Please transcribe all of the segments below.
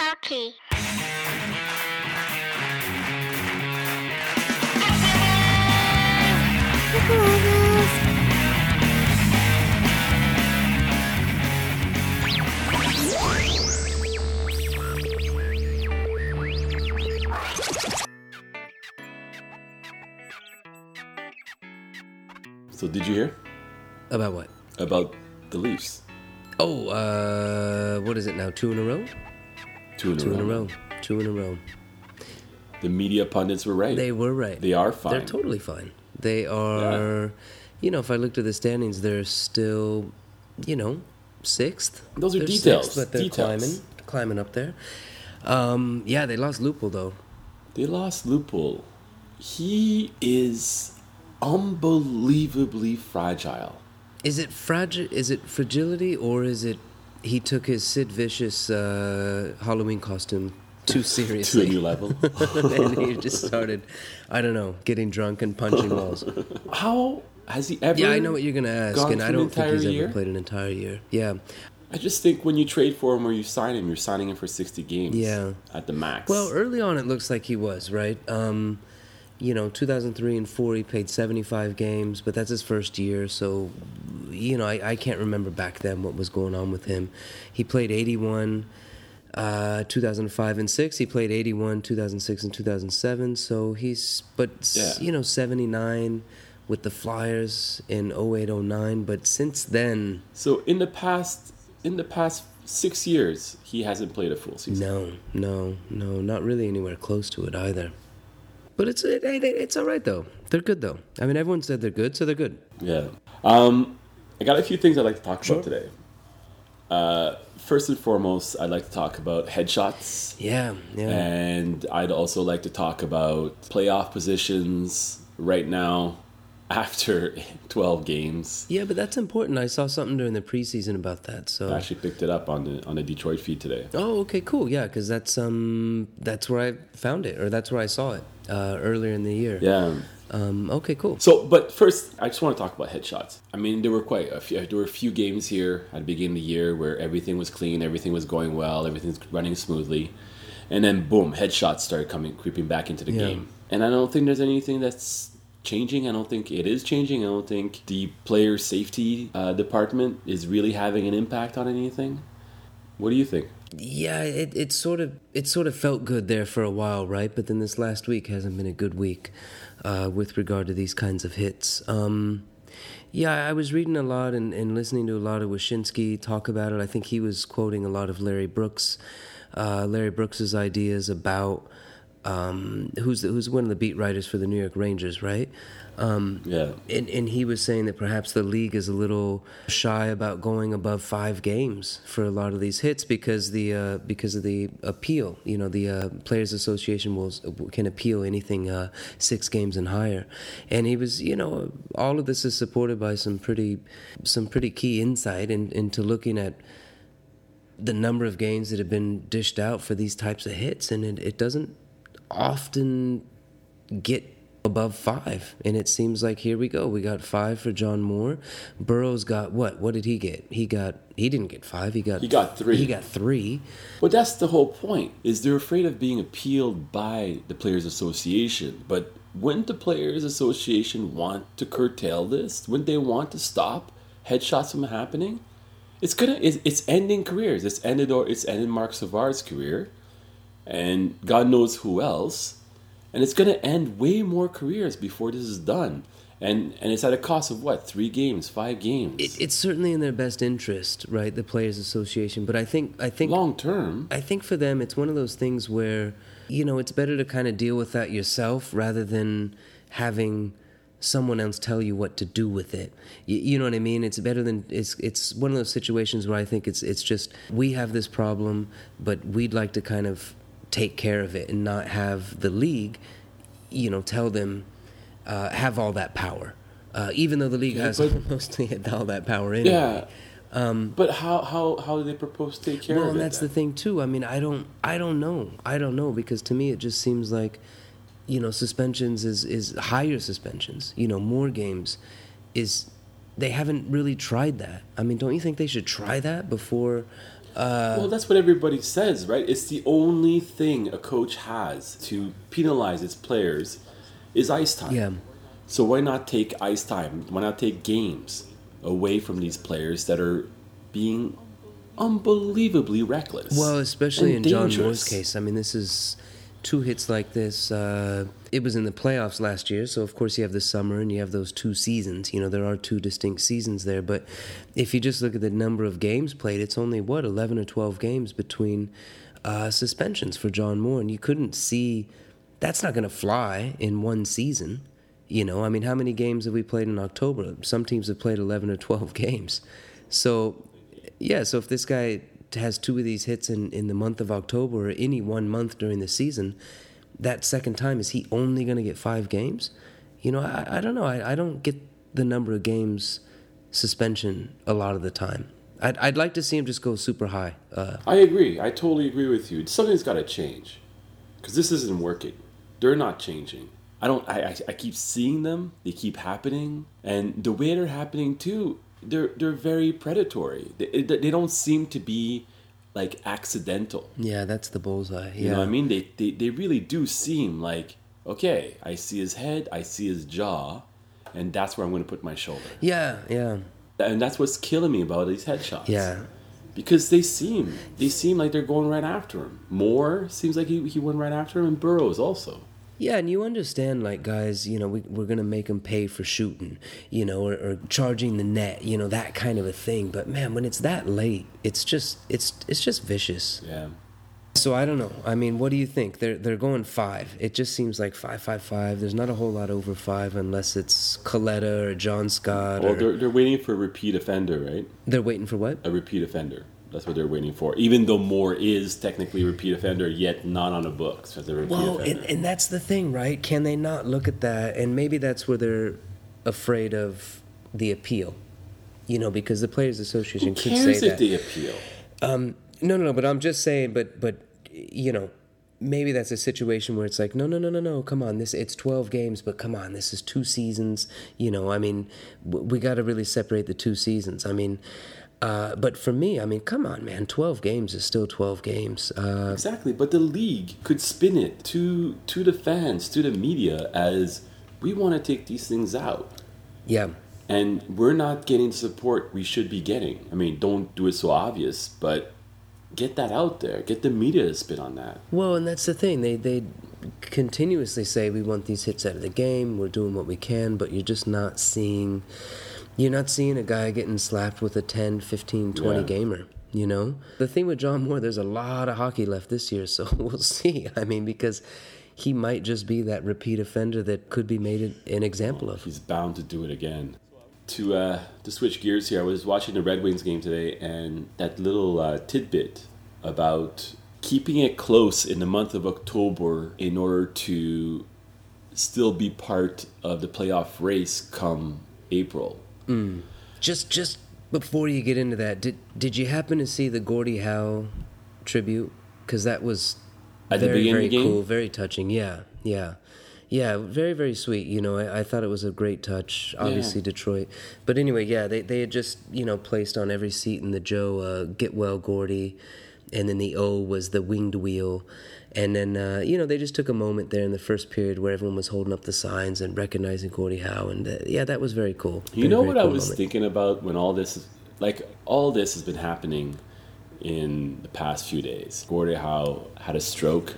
hockey. So did you hear About what? about the Leafs? Oh, uh, what is it now? Two in a row? Two in a Two row. in a row. Two in a row. The media pundits were right. They were right. They are fine. They're totally fine. They are, you know, if I looked at the standings, they're still, you know, sixth. Those are They're details. Sixth, but they're Details. climbing, climbing up there. Um, yeah, they lost Lupul though. They lost Lupul. He is unbelievably fragile. Is it fragile? Is it fragility, or is it he took his Sid Vicious uh, Halloween costume too seriously. To a new level. and he just started, I don't know, getting drunk and punching walls. How has he ever? Yeah, I know what you're gonna ask, and I don't think he's year? ever played an entire year. Yeah. I just think when you trade for him or you sign him, you're signing him for 60 games. Yeah. At the max. Well, early on, it looks like he was right. Um, you know, 2003 and four, he played 75 games, but that's his first year, so you know, I, I can't remember back then what was going on with him. He played 81. Uh, 2005 and 6 he played 81 2006 and 2007 so he's but Yeah. you know 79 with the flyers in 08 09 but since then so in the past, in the past six years, he hasn't played a full season. No, no, no, not really anywhere close to it either. But it's it, it, it's all right though. They're good though. I mean, everyone said they're good, so they're good. Yeah. Um, I got a few things I'd like to talk Sure. about today. Uh, first and foremost, I'd like to talk about headshots. Yeah, yeah. And I'd also like to talk about playoff positions right now after 12 games. yeah, but that's important. I saw something during the preseason about that. So I actually picked it up on the on the Detroit feed today. Oh, okay, cool. Yeah, because that's um that's where I found it, or that's where I saw it uh, earlier in the year. Yeah. Um. Okay. Cool. So, but first, I just want to talk about headshots. I mean, there were quite a few. There were a few games here at the beginning of the year where everything was clean, everything was going well, everything's running smoothly, and then boom, headshots started coming, creeping back into the Yeah. game. And I don't think there's anything that's changing. I don't think it is changing. I don't think the player safety uh, department is really having an impact on anything. What do you think? Yeah, it, it sort of it sort of felt good there for a while, right? But then this last week hasn't been a good week uh, with regard to these kinds of hits. Um, yeah, I was reading a lot and, and listening to a lot of Wyshynski talk about it. I think he was quoting a lot of Larry Brooks, uh, Larry Brooks's ideas about um, who's the, who's one of the beat writers for the New York Rangers, right? Um, Yeah. and, and he was saying that perhaps the league is a little shy about going above five games for a lot of these hits because the uh, because of the appeal. You know, the uh, Players Association will can appeal anything uh, six games and higher. And he was, you know, all of this is supported by some pretty some pretty key insight in, into looking at the number of games that have been dished out for these types of hits, and it, it doesn't often get above five. And it seems like here we go. We got five for John Moore. Burrows got what? What did he get? He got he didn't get five. He got He got three. He got three. But that's the whole point. Is they're afraid of being appealed by the Players Association. But wouldn't the Players Association want to curtail this? Wouldn't they want to stop headshots from happening? It's gonna. It's, it's ending careers. It's ended or it's ended Marc Savard's career, and God knows who else. And it's gonna end way more careers before this is done. And and it's at a cost of what? Three games, five games. It, it's certainly in their best interest, right? The Players Association. But I think I think Long term. I think for them, it's one of those things where, you know, it's better to kind of deal with that yourself rather than having someone else tell you what to do with it. You, you know what I mean? It's better than it's it's one of those situations where I think it's it's just we have this problem, but we'd like to kind of take care of it and not have the league, you know, tell them uh, have all that power. Uh, even though the league Yeah, has but- mostly all that power anyway. Yeah. but how, how how do they propose to take care Well, of and it? that's then? the thing too. I mean, I don't, I don't know, I don't know because to me it just seems like, you know, suspensions is is higher suspensions. You know, more games is they haven't really tried that. I mean, don't you think they should try that before? Uh, well, that's what everybody says, right? It's the only thing a coach has to penalize its players is ice time. yeah, So why not take ice time? Why not take games away from these players that are being unbelievably reckless? well, especially in and John Moore's case. I mean, this is two hits like this. Uh, it was in the playoffs last year, so of course you have the summer and you have those two seasons. You know, there are two distinct seasons there. But if you just look at the number of games played, it's only what eleven or twelve games between uh, suspensions for John Moore, and you couldn't see that's not going to fly in one season. You know, I mean, how many games have we played in October? Some teams have played 11 or 12 games. So, yeah, so if this guy has two of these hits in, in the month of October or any one month during the season, that second time, is he only going to get five games? You know, I, I don't know. I, I don't get the number of games suspension a lot of the time. I'd, I'd like to see him just go super high. Uh, I agree. I totally agree with you. Something's got to change because this isn't working. They're not changing. I don't. I, I, I keep seeing them. They keep happening, and the way they're happening too. They're they're very predatory. They, they don't seem to be like accidental. yeah, that's the bullseye. You yeah. know what I mean? They, they they really do seem like okay. I see his head. I see his jaw, and that's where I'm going to put my shoulder. Yeah, yeah, And that's what's killing me about these headshots. yeah. because they seem they seem like they're going right after him. Moore seems like he, he went right after him, and Burrows also. Yeah, and you understand, like, guys, you know, we, we're going to make them pay for shooting, you know, or, or charging the net, you know, that kind of a thing. But man, when it's that late, it's just, it's, it's just vicious. Yeah, So I don't know. I mean, what do you think? They're, they're going five. It just seems like five, five, five. There's not a whole lot over five unless it's Kaleta or John Scott. well, or, they're they're waiting for a repeat offender, right? they're waiting for what? A repeat offender. That's what they're waiting for. Even though Moore is technically a repeat offender, yet not on the books as a repeat Well, offender. and, and that's the thing, right? Can they not look at that? And maybe that's where they're afraid of the appeal, you know, because the Players Association Who could say that. the appeal? Um, no, no, no. But I'm just saying. But but you know, maybe that's a situation where it's like, no, no, no, no, no. Come on, this it's 12 games, but come on, this is two seasons. You know, I mean, w- we got to really separate the two seasons. I mean. Uh, but for me, I mean, come on, man. Twelve games is still twelve games. Uh, Exactly, but the league could spin it to to the fans, to the media, as we want to take these things out. yeah, and we're not getting support we should be getting. I mean, don't do it so obvious, but get that out there. Get the media to spin on that. Well, and that's the thing. They they continuously say we want these hits out of the game. We're doing what we can, but you're just not seeing you're not seeing a guy getting slapped with a 10, 15, 20 Yeah. gamer, you know? The thing with John Moore, there's a lot of hockey left this year, so we'll see. I mean, because he might just be that repeat offender that could be made an- an example of. He's bound to do it again. To uh, to switch gears here, I was watching the Red Wings game today, and that little uh, tidbit about keeping it close in the month of October in order to still be part of the playoff race come April. Just just before you get into that, did did you happen to see the Gordie Howe tribute? Because that was At very very cool, very touching. Yeah, yeah, yeah. Very very sweet. You know, I, I thought it was a great touch. Obviously Detroit, but anyway, yeah, they they had just you know placed on every seat in the Joe uh, get well Gordie, and then the O was the winged wheel. And then, uh, you know, they just took a moment there in the first period where everyone was holding up the signs and recognizing Gordie Howe. And uh, yeah, that was very cool. You know what I was moment. thinking about when all this, like all this has been happening in the past few days. Gordie Howe had a stroke,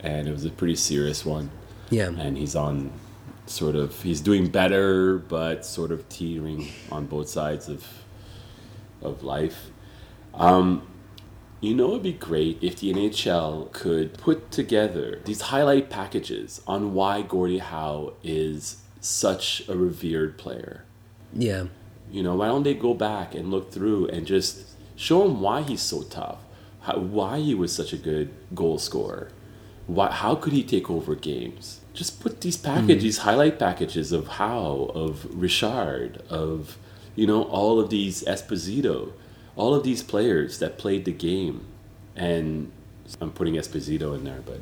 and it was a pretty serious one. Yeah. And he's on, sort of, he's doing better, but sort of teetering on both sides of, of life. Um, you know, it'd be great if the NHL could put together these highlight packages on why Gordie Howe is such a revered player. Yeah. You know, why don't they go back and look through and just show him why he's so tough, how, why he was such a good goal scorer, why, how could he take over games? Just put these mm-hmm. packages, these highlight packages of Howe, of Richard, of you know all of these Esposito, all of these players that played the game, and I'm putting Esposito in there, but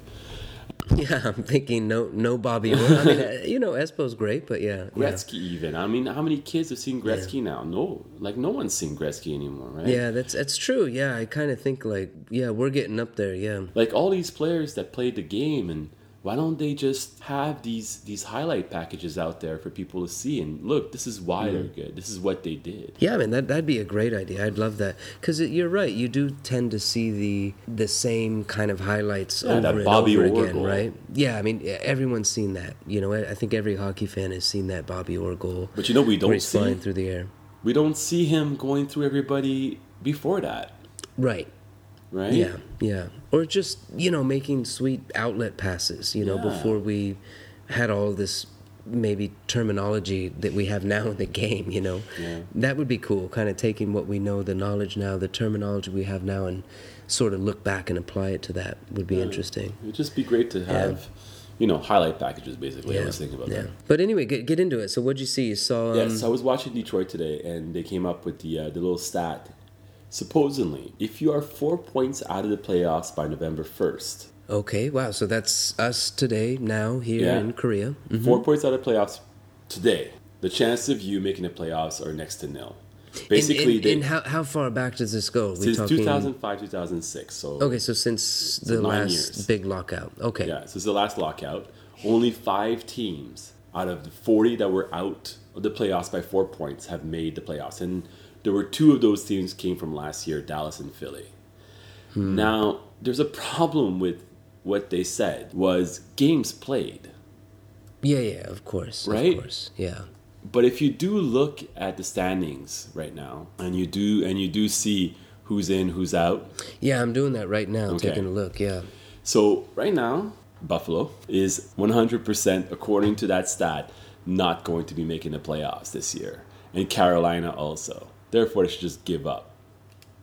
Yeah, I'm thinking no, no Bobby Orr. I mean, uh, you know, Espo's great, but yeah, yeah. Gretzky, even. I mean, how many kids have seen Gretzky now? No, like no one's seen Gretzky anymore, right? Yeah, that's that's true. Yeah, I kind of think like, yeah, we're getting up there. Yeah, Like all these players that played the game, and why don't they just have these these highlight packages out there for people to see? And look, this is why they're Mm-hmm. good. This is what they did. yeah, man, that that'd be a great idea. I'd love that because you're right. You do tend to see the the same kind of highlights Yeah, over and Bobby over Orr again, goal. right? Yeah, I mean, everyone's seen that. You know, I I think every hockey fan has seen that Bobby Orr goal. But you know, we don't he's flying through the air. we don't see him going through everybody before that, Right. Right? Yeah, yeah. Or just, you know, making sweet outlet passes, you know, Yeah. before we had all this maybe terminology that we have now in the game, you know. Yeah. That would be cool, kind of taking what we know, the knowledge now, the terminology we have now, and sort of look back and apply it to that would be interesting. It'd just be great to have, you know, highlight packages. Basically, Yeah. I was thinking about yeah. that. But anyway, get, get into it. So what'd you see? You saw. Um, Yes, I was watching Detroit today, and they came up with the uh, the little stat. Supposedly, if you are four points out of the playoffs by November first, Okay, wow. So that's us today, now, here Yeah. in Korea. Mhm. four points out of playoffs today, the chances of you making the playoffs are next to nil. And- Basically, and, they, how, how far back does this go? Are since talking- 2005, 2006. So Okay, so since the last years. big lockout. Okay. Yeah, so it's the last lockout. Only five teams out of the 40 that were out of the playoffs by four points have made the playoffs. And there were two of those teams came from last year, Dallas and Philly. Hmm. Now, there's a problem with what they said was games played. Yeah, yeah, of course. Right? Of course. Yeah. But if you do look at the standings right now and you do and you do see who's in, who's out, Yeah, I'm doing that right now, Okay. taking a look. Yeah. So right now, Buffalo is 100% according to that stat not going to be making the playoffs this year, and Carolina also. Therefore, they should just give up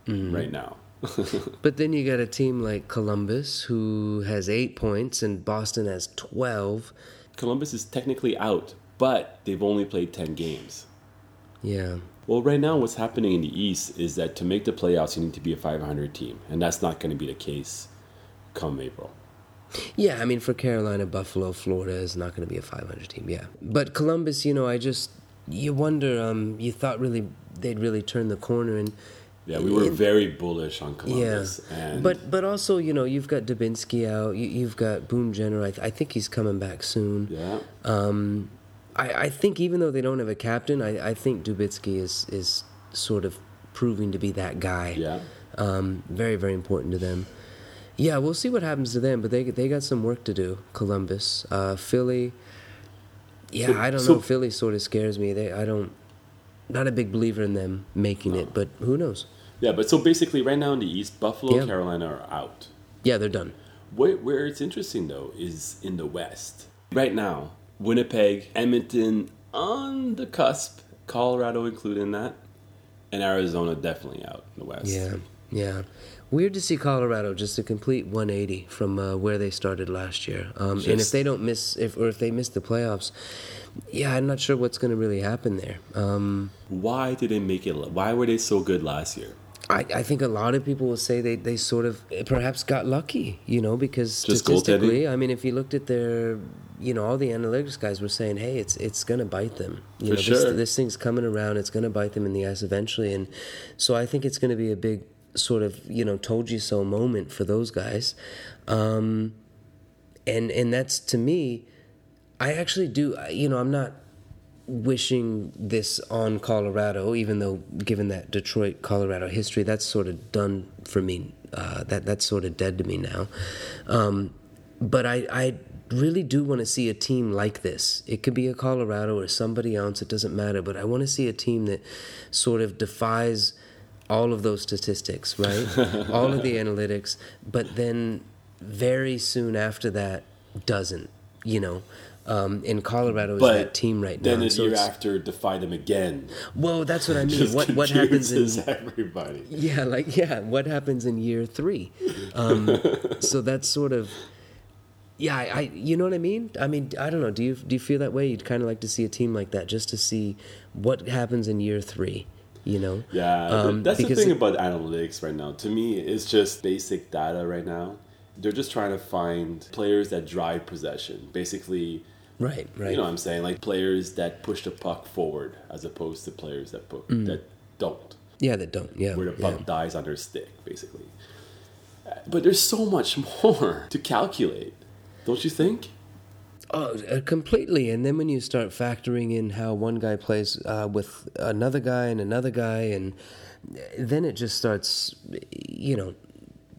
mm-hmm. right now. But then you got a team like Columbus who has eight points and Boston has 12. Columbus is technically out, but they've only played 10 games. Yeah. Well, right now, what's happening in the East is that to make the playoffs, you need to be a 500 team, and that's not going to be the case come April. Yeah, I mean, for Carolina, Buffalo, Florida is not going to be a 500 team. Yeah. But Columbus, you know, I just, you wonder, um, you thought really they'd really turn the corner and. Yeah, we were It- very bullish on Columbus. Yeah, and but but also you know you've got Dubinsky out, you, you've got Boone Jenner. I, th- I think he's coming back soon. yeah, Um, I, I think even though they don't have a captain, I, I think Dubinsky is is sort of proving to be that guy. yeah. Um, very very important to them. Yeah, we'll see what happens to them, but they they got some work to do. Columbus, uh, Philly. Yeah, So- I don't so- know. Philly sort of scares me. They I don't. Not a big believer in them making it, oh. but who knows? Yeah, but so basically, right now in the East, Buffalo, Yeah. Carolina are out. Yeah, they're done. Where, where it's interesting though is in the West. Right now, Winnipeg, Edmonton on the cusp, Colorado included in that, and Arizona definitely out in the West. Yeah, yeah. Weird to see Colorado just a complete 180 from uh, where they started last year. Um, and if they don't miss, if or if they miss the playoffs, yeah, I'm not sure what's going to really happen there. Um, Why did they make it? Why were they so good last year? I, I think a lot of people will say they, they sort of perhaps got lucky, you know, because Just statistically, I mean, if you looked at their, you know, all the analytics guys were saying, hey, it's it's going to bite them. You For know, sure. this, this thing's coming around, it's going to bite them in the ass eventually. And so I think it's going to be a big sort of, you know, told you so moment for those guys. Um, and and that's to me, I actually do, you know, I'm not wishing this on Colorado, even though given that Detroit Colorado history, that's sort of done for me. Uh, that that's sort of dead to me now. Um, but I I really do want to see a team like this. It could be a Colorado or somebody else. It doesn't matter. But I want to see a team that sort of defies all of those statistics, right? all of the analytics, but then very soon after that doesn't. You know. Um, in Colorado is But that team right now. then now. the So year after, defy them again. well, that's what I mean. What what happens in everybody? yeah, like yeah, what happens in year three? Um, so that's sort of yeah, I, I you know what I mean. I mean, I don't know. Do you do you feel that way? You'd kind of like to see a team like that just to see what happens in year three. You know? Yeah, Um, that's the thing about analytics right now. To me, it's just basic data right now, they're just trying to find players that drive possession. Basically, Right, right. you know what I'm saying? Like players that push the puck forward as opposed to players that put, that don't, yeah, that don't. Yeah, where the yeah. puck dies on their stick, basically. But there's so much more to calculate, don't you think? Oh, uh, completely. And then when you start factoring in how one guy plays uh, with another guy and another guy, and then it just starts, you know.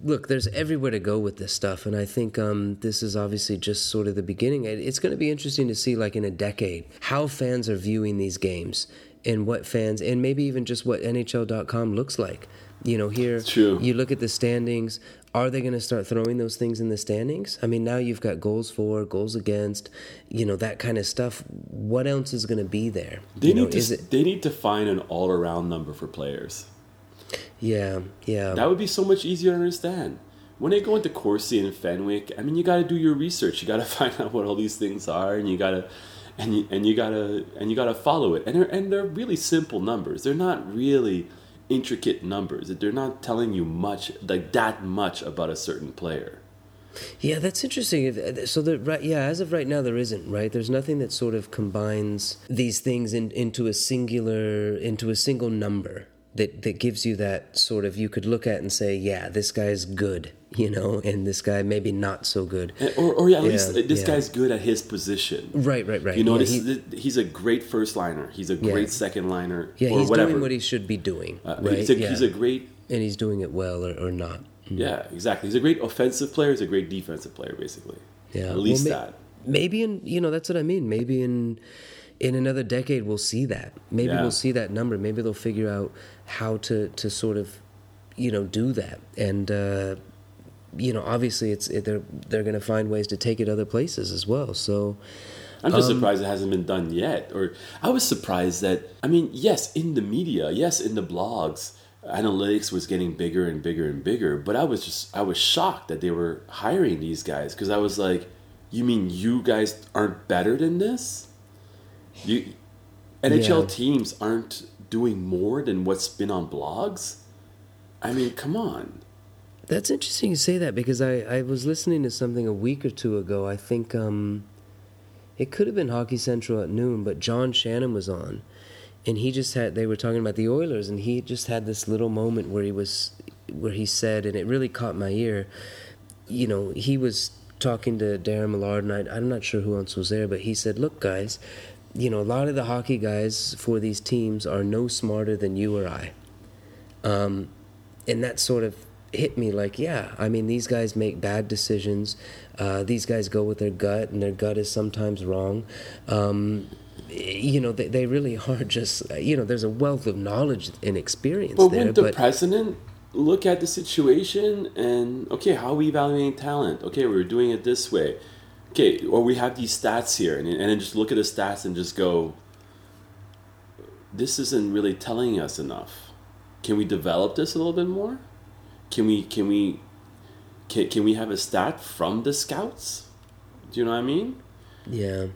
Look, there's everywhere to go with this stuff, and I think um, this is obviously just sort of the beginning. It's going to be interesting to see, like in a decade, how fans are viewing these games, and what fans, and maybe even just what NHL.com looks like. You know, here True. you look at the standings. Are they going to start throwing those things in the standings? I mean, now you've got goals for, goals against, you know, that kind of stuff. What else is going to be there? They you know, need to it? they need to find an all around number for players. Yeah, yeah. That would be so much easier to understand. When they go into Corsi and Fenwick, I mean, you got to do your research. You got to find out what all these things are, and you got to, and you, and you gotta and you gotta follow it. And they're and they're really simple numbers. They're not really intricate numbers. That they're not telling you much, like that much about a certain player. Yeah, that's interesting. Uh, so, the, right, yeah, as of right now, there isn't right. There's nothing that sort of combines these things in, into a singular, into a single number that that gives you that sort of you could look at and say, yeah, this guy's good, you know, and this guy maybe not so good. Or, or at least Yeah, this yeah. guy's good at his position. Right, right, right. You know, Yeah, this, he- this- he's a great first liner. He's a Yeah. great second liner. Yeah, or he's whatever. doing what he should be doing, Uh, right? he's, a, yeah. he's a great and he's doing it well or, or not. Yeah, exactly. He's a great offensive player. He's a great defensive player, basically. Yeah, At least Well, ma- that. Maybe in you know that's what I mean. Maybe in in another decade we'll see that. Maybe Yeah. we'll see that number. Maybe they'll figure out how to to sort of you know do that. And uh, you know, obviously it's it, they're they're going to find ways to take it other places as well. So I'm Um, just surprised it hasn't been done yet. Or I was surprised that I mean, yes, in the media, yes, in the blogs, analytics was getting bigger and bigger and bigger. But I was just I was shocked that they were hiring these guys because I was like, you mean you guys aren't better than this? You NHL Yeah. teams aren't doing more than what's been on blogs. I mean, come on. That's interesting you say that because I, I was listening to something a week or two ago. I think um, it could have been Hockey Central at noon, but John Shannon was on, and he just had they were talking about the Oilers, and he just had this little moment where he was where he said, and it really caught my ear. You know, he was talking to Darren Millard, and I, I'm not sure who else was there, but he said, "Look, guys, you know, a lot of the hockey guys for these teams are no smarter than you or I." Um, and that sort of hit me like, yeah, I mean, these guys make bad decisions. Uh, these guys go with their gut, and their gut is sometimes wrong. Um, you know, they, they really are just, you know, there's a wealth of knowledge and experience But there. wouldn't the but president look at the situation and okay, how are we evaluating talent? Okay, we're doing it this way. Okay, or we have these stats here, and, and then just look at the stats and just go, this isn't really telling us enough. Can we develop this a little bit more? Can we can we can, can we have a stat from the scouts? Do you know what I mean? Yeah.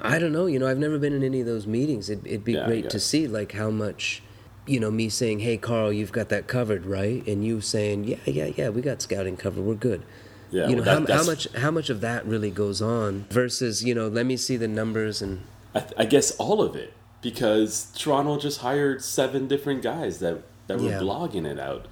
I don't know. You know, I've never been in any of those meetings. It'd, it'd be Yeah, great to see, like, how much, you know, me saying, hey, Carl, you've got that covered, right? And you saying, yeah, yeah, yeah, we got scouting covered. We're good. Yeah, you know, well, how, that- how that's- much how much of that really goes on versus, you know, let me see the numbers and, I, th- I guess all of it because Toronto just hired seven different guys that that were Yeah. blogging it out,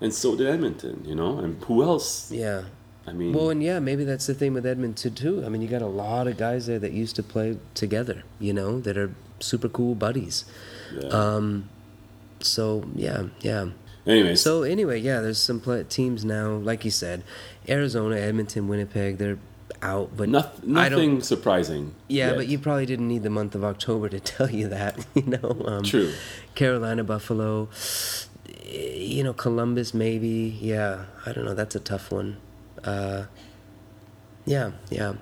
and so did Edmonton. You know, and who else? yeah. I mean, Well, and yeah, maybe that's the thing with Edmonton, too. I mean, you got a lot of guys there that used to play together, you know, that are super cool buddies. yeah. Um, so, yeah, yeah. Anyways, So anyway, yeah, there's some teams now, like you said, Arizona, Edmonton, Winnipeg, they're out, but noth- nothing surprising. Yeah, yet. but you probably didn't need the month of October to tell you that, you know. Um, True. Carolina, Buffalo, eh, you know, Columbus, maybe. Yeah, I don't know. That's a tough one. Uh, yeah, yeah.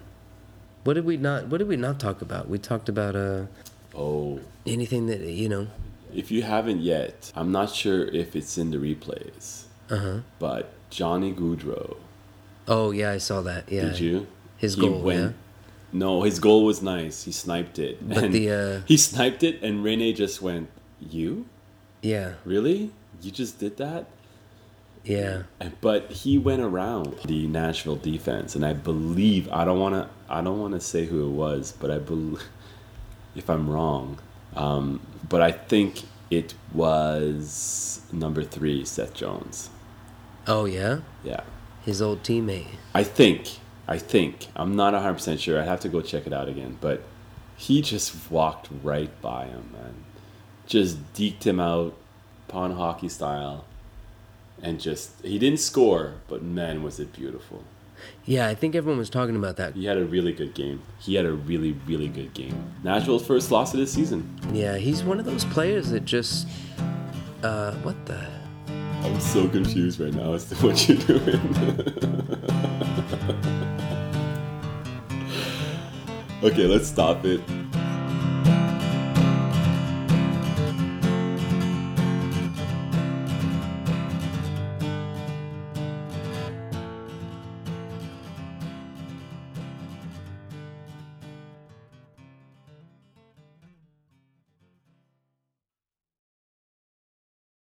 What did we not? What did we not talk about? We talked about uh, Oh, anything that you know. If you haven't yet, I'm not sure if it's in the replays, Uh huh. but Johnny Gaudreau. Oh yeah, I saw that. Yeah. Did you? His He goal, went- yeah? No, his goal was nice. He sniped it. But and the, uh, he sniped it, and Rene just went, "You Yeah. really? You just did that?" Yeah. But he went around the Nashville defense, and I believe I don't want to I don't want to say who it was, but I believe if I'm wrong, um, but I think it was number three, Seth Jones. Oh yeah. Yeah, His old teammate. I think I think I'm not 100 percent sure. I'd have to go check it out again, but he just walked right by him, man. Just deked him out, pond hockey style, and just he didn't score, but man, was it beautiful. Yeah, I think everyone was talking about that. He had a really good game. He had a really, really good game. Nashville's first loss of the season. Yeah, he's one of those players that just. Uh, what the? I'm so confused right now as to what you're doing. okay, let's stop it.